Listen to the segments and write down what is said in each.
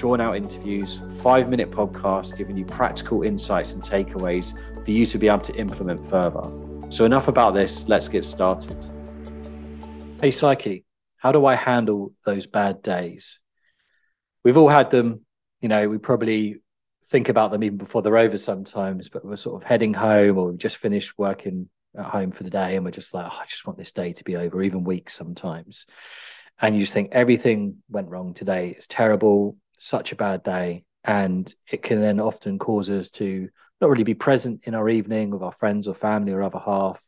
drawn out interviews, five minute podcasts giving you practical insights and takeaways for you to be able to implement further. So, enough about this, let's get started. Hey, Psyche, how do I handle those bad days? We've all had them, you know, we probably think about them even before they're over sometimes, but we're sort of heading home or we've just finished working at home for the day and we're just like, oh, I just want this day to be over, even weeks sometimes. And you just think everything went wrong today. It's terrible, such a bad day. And it can then often cause us to not really be present in our evening with our friends or family or other half.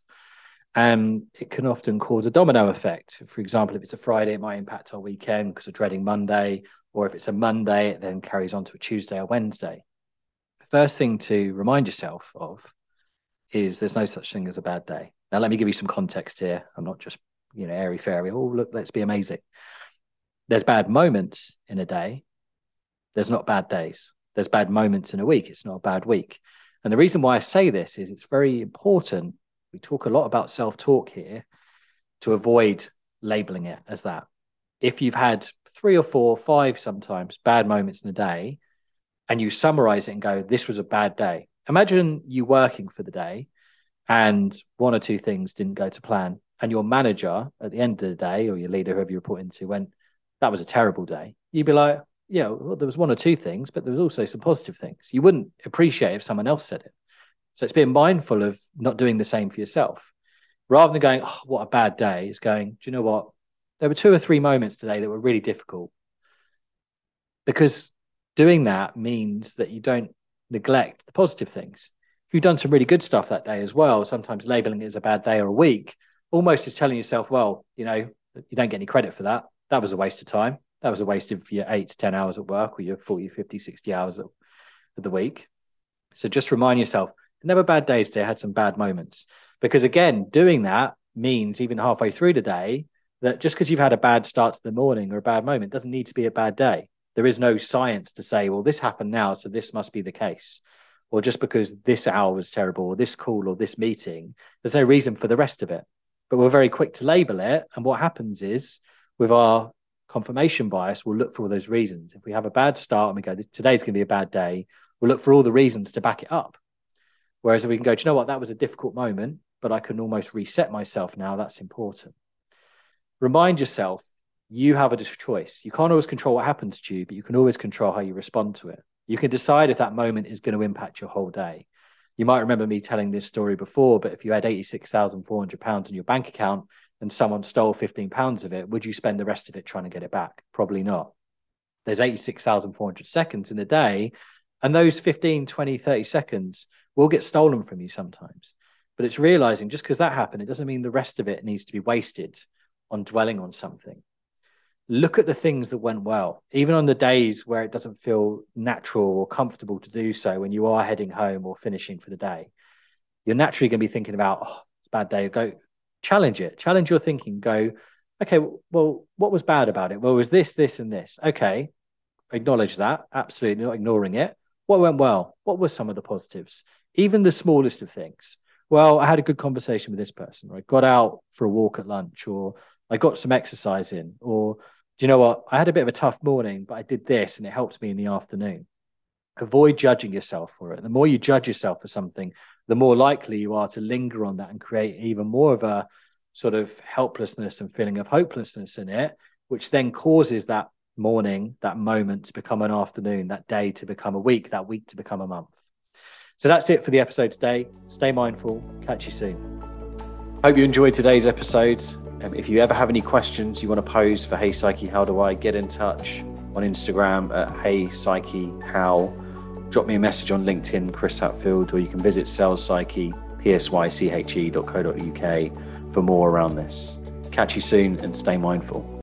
And it can often cause a domino effect. For example, if it's a Friday, it might impact our weekend because we're dreading Monday. Or if it's a Monday, it then carries on to a Tuesday or Wednesday. The first thing to remind yourself of is there's no such thing as a bad day. Now, let me give you some context here. I'm not just, you know, airy fairy. Oh, look, let's be amazing. There's bad moments in a day. There's not bad days. There's bad moments in a week. It's not a bad week. And the reason why I say this is it's very important. We talk a lot about self talk here to avoid labeling it as that. If you've had three or four, five sometimes bad moments in a day, and you summarize it and go, This was a bad day. Imagine you working for the day and one or two things didn't go to plan. And your manager at the end of the day, or your leader, whoever you report into, went, That was a terrible day. You'd be like, yeah, well, there was one or two things, but there was also some positive things. You wouldn't appreciate if someone else said it. So it's being mindful of not doing the same for yourself. Rather than going, oh, what a bad day, it's going, do you know what? There were two or three moments today that were really difficult. Because doing that means that you don't neglect the positive things. If you've done some really good stuff that day as well, sometimes labeling it as a bad day or a week almost is telling yourself, well, you know, you don't get any credit for that. That was a waste of time that was a waste of your eight to 10 hours at work or your 40, 50, 60 hours of, the week. So just remind yourself, never bad days They had some bad moments. Because again, doing that means even halfway through the day that just because you've had a bad start to the morning or a bad moment doesn't need to be a bad day. There is no science to say, well, this happened now, so this must be the case. Or just because this hour was terrible, or this call, or this meeting, there's no reason for the rest of it. But we're very quick to label it. And what happens is with our confirmation bias, we'll look for all those reasons. If we have a bad start and we go, today's going to be a bad day, we'll look for all the reasons to back it up. Whereas if we can go, do you know what, that was a difficult moment, but I can almost reset myself now, that's important. Remind yourself you have a choice. You can't always control what happens to you, but you can always control how you respond to it. You can decide if that moment is going to impact your whole day. You might remember me telling this story before, but if you had £86,400 in your bank account and someone stole 15 pounds of it, would you spend the rest of it trying to get it back? Probably not. There's 86,400 seconds in a day, and those 15, 20, 30 seconds will get stolen from you sometimes. But it's realizing just because that happened, it doesn't mean the rest of it needs to be wasted on dwelling on something. Look at the things that went well, even on the days where it doesn't feel natural or comfortable to do so when you are heading home or finishing for the day. You're naturally going to be thinking about, oh, it's a bad day. Go challenge it, challenge your thinking. Go, okay, well, what was bad about it? Well, was this, this, and this. Okay, acknowledge that. Absolutely not ignoring it. What went well? What were some of the positives? Even the smallest of things. Well, I had a good conversation with this person, or I got out for a walk at lunch, or I got some exercise in, or do you know what? I had a bit of a tough morning, but I did this and it helped me in the afternoon. Avoid judging yourself for it. The more you judge yourself for something, the more likely you are to linger on that and create even more of a sort of helplessness and feeling of hopelessness in it, which then causes that morning, that moment to become an afternoon, that day to become a week, that week to become a month. So that's it for the episode today. Stay mindful. Catch you soon. Hope you enjoyed today's episode. Um, if you ever have any questions you want to pose for Hey Psyche, how do I get in touch on Instagram at Hey Psyche How drop me a message on LinkedIn, Chris Hatfield, or you can visit Sales Psyche, psyche.co.uk for more around this. Catch you soon and stay mindful.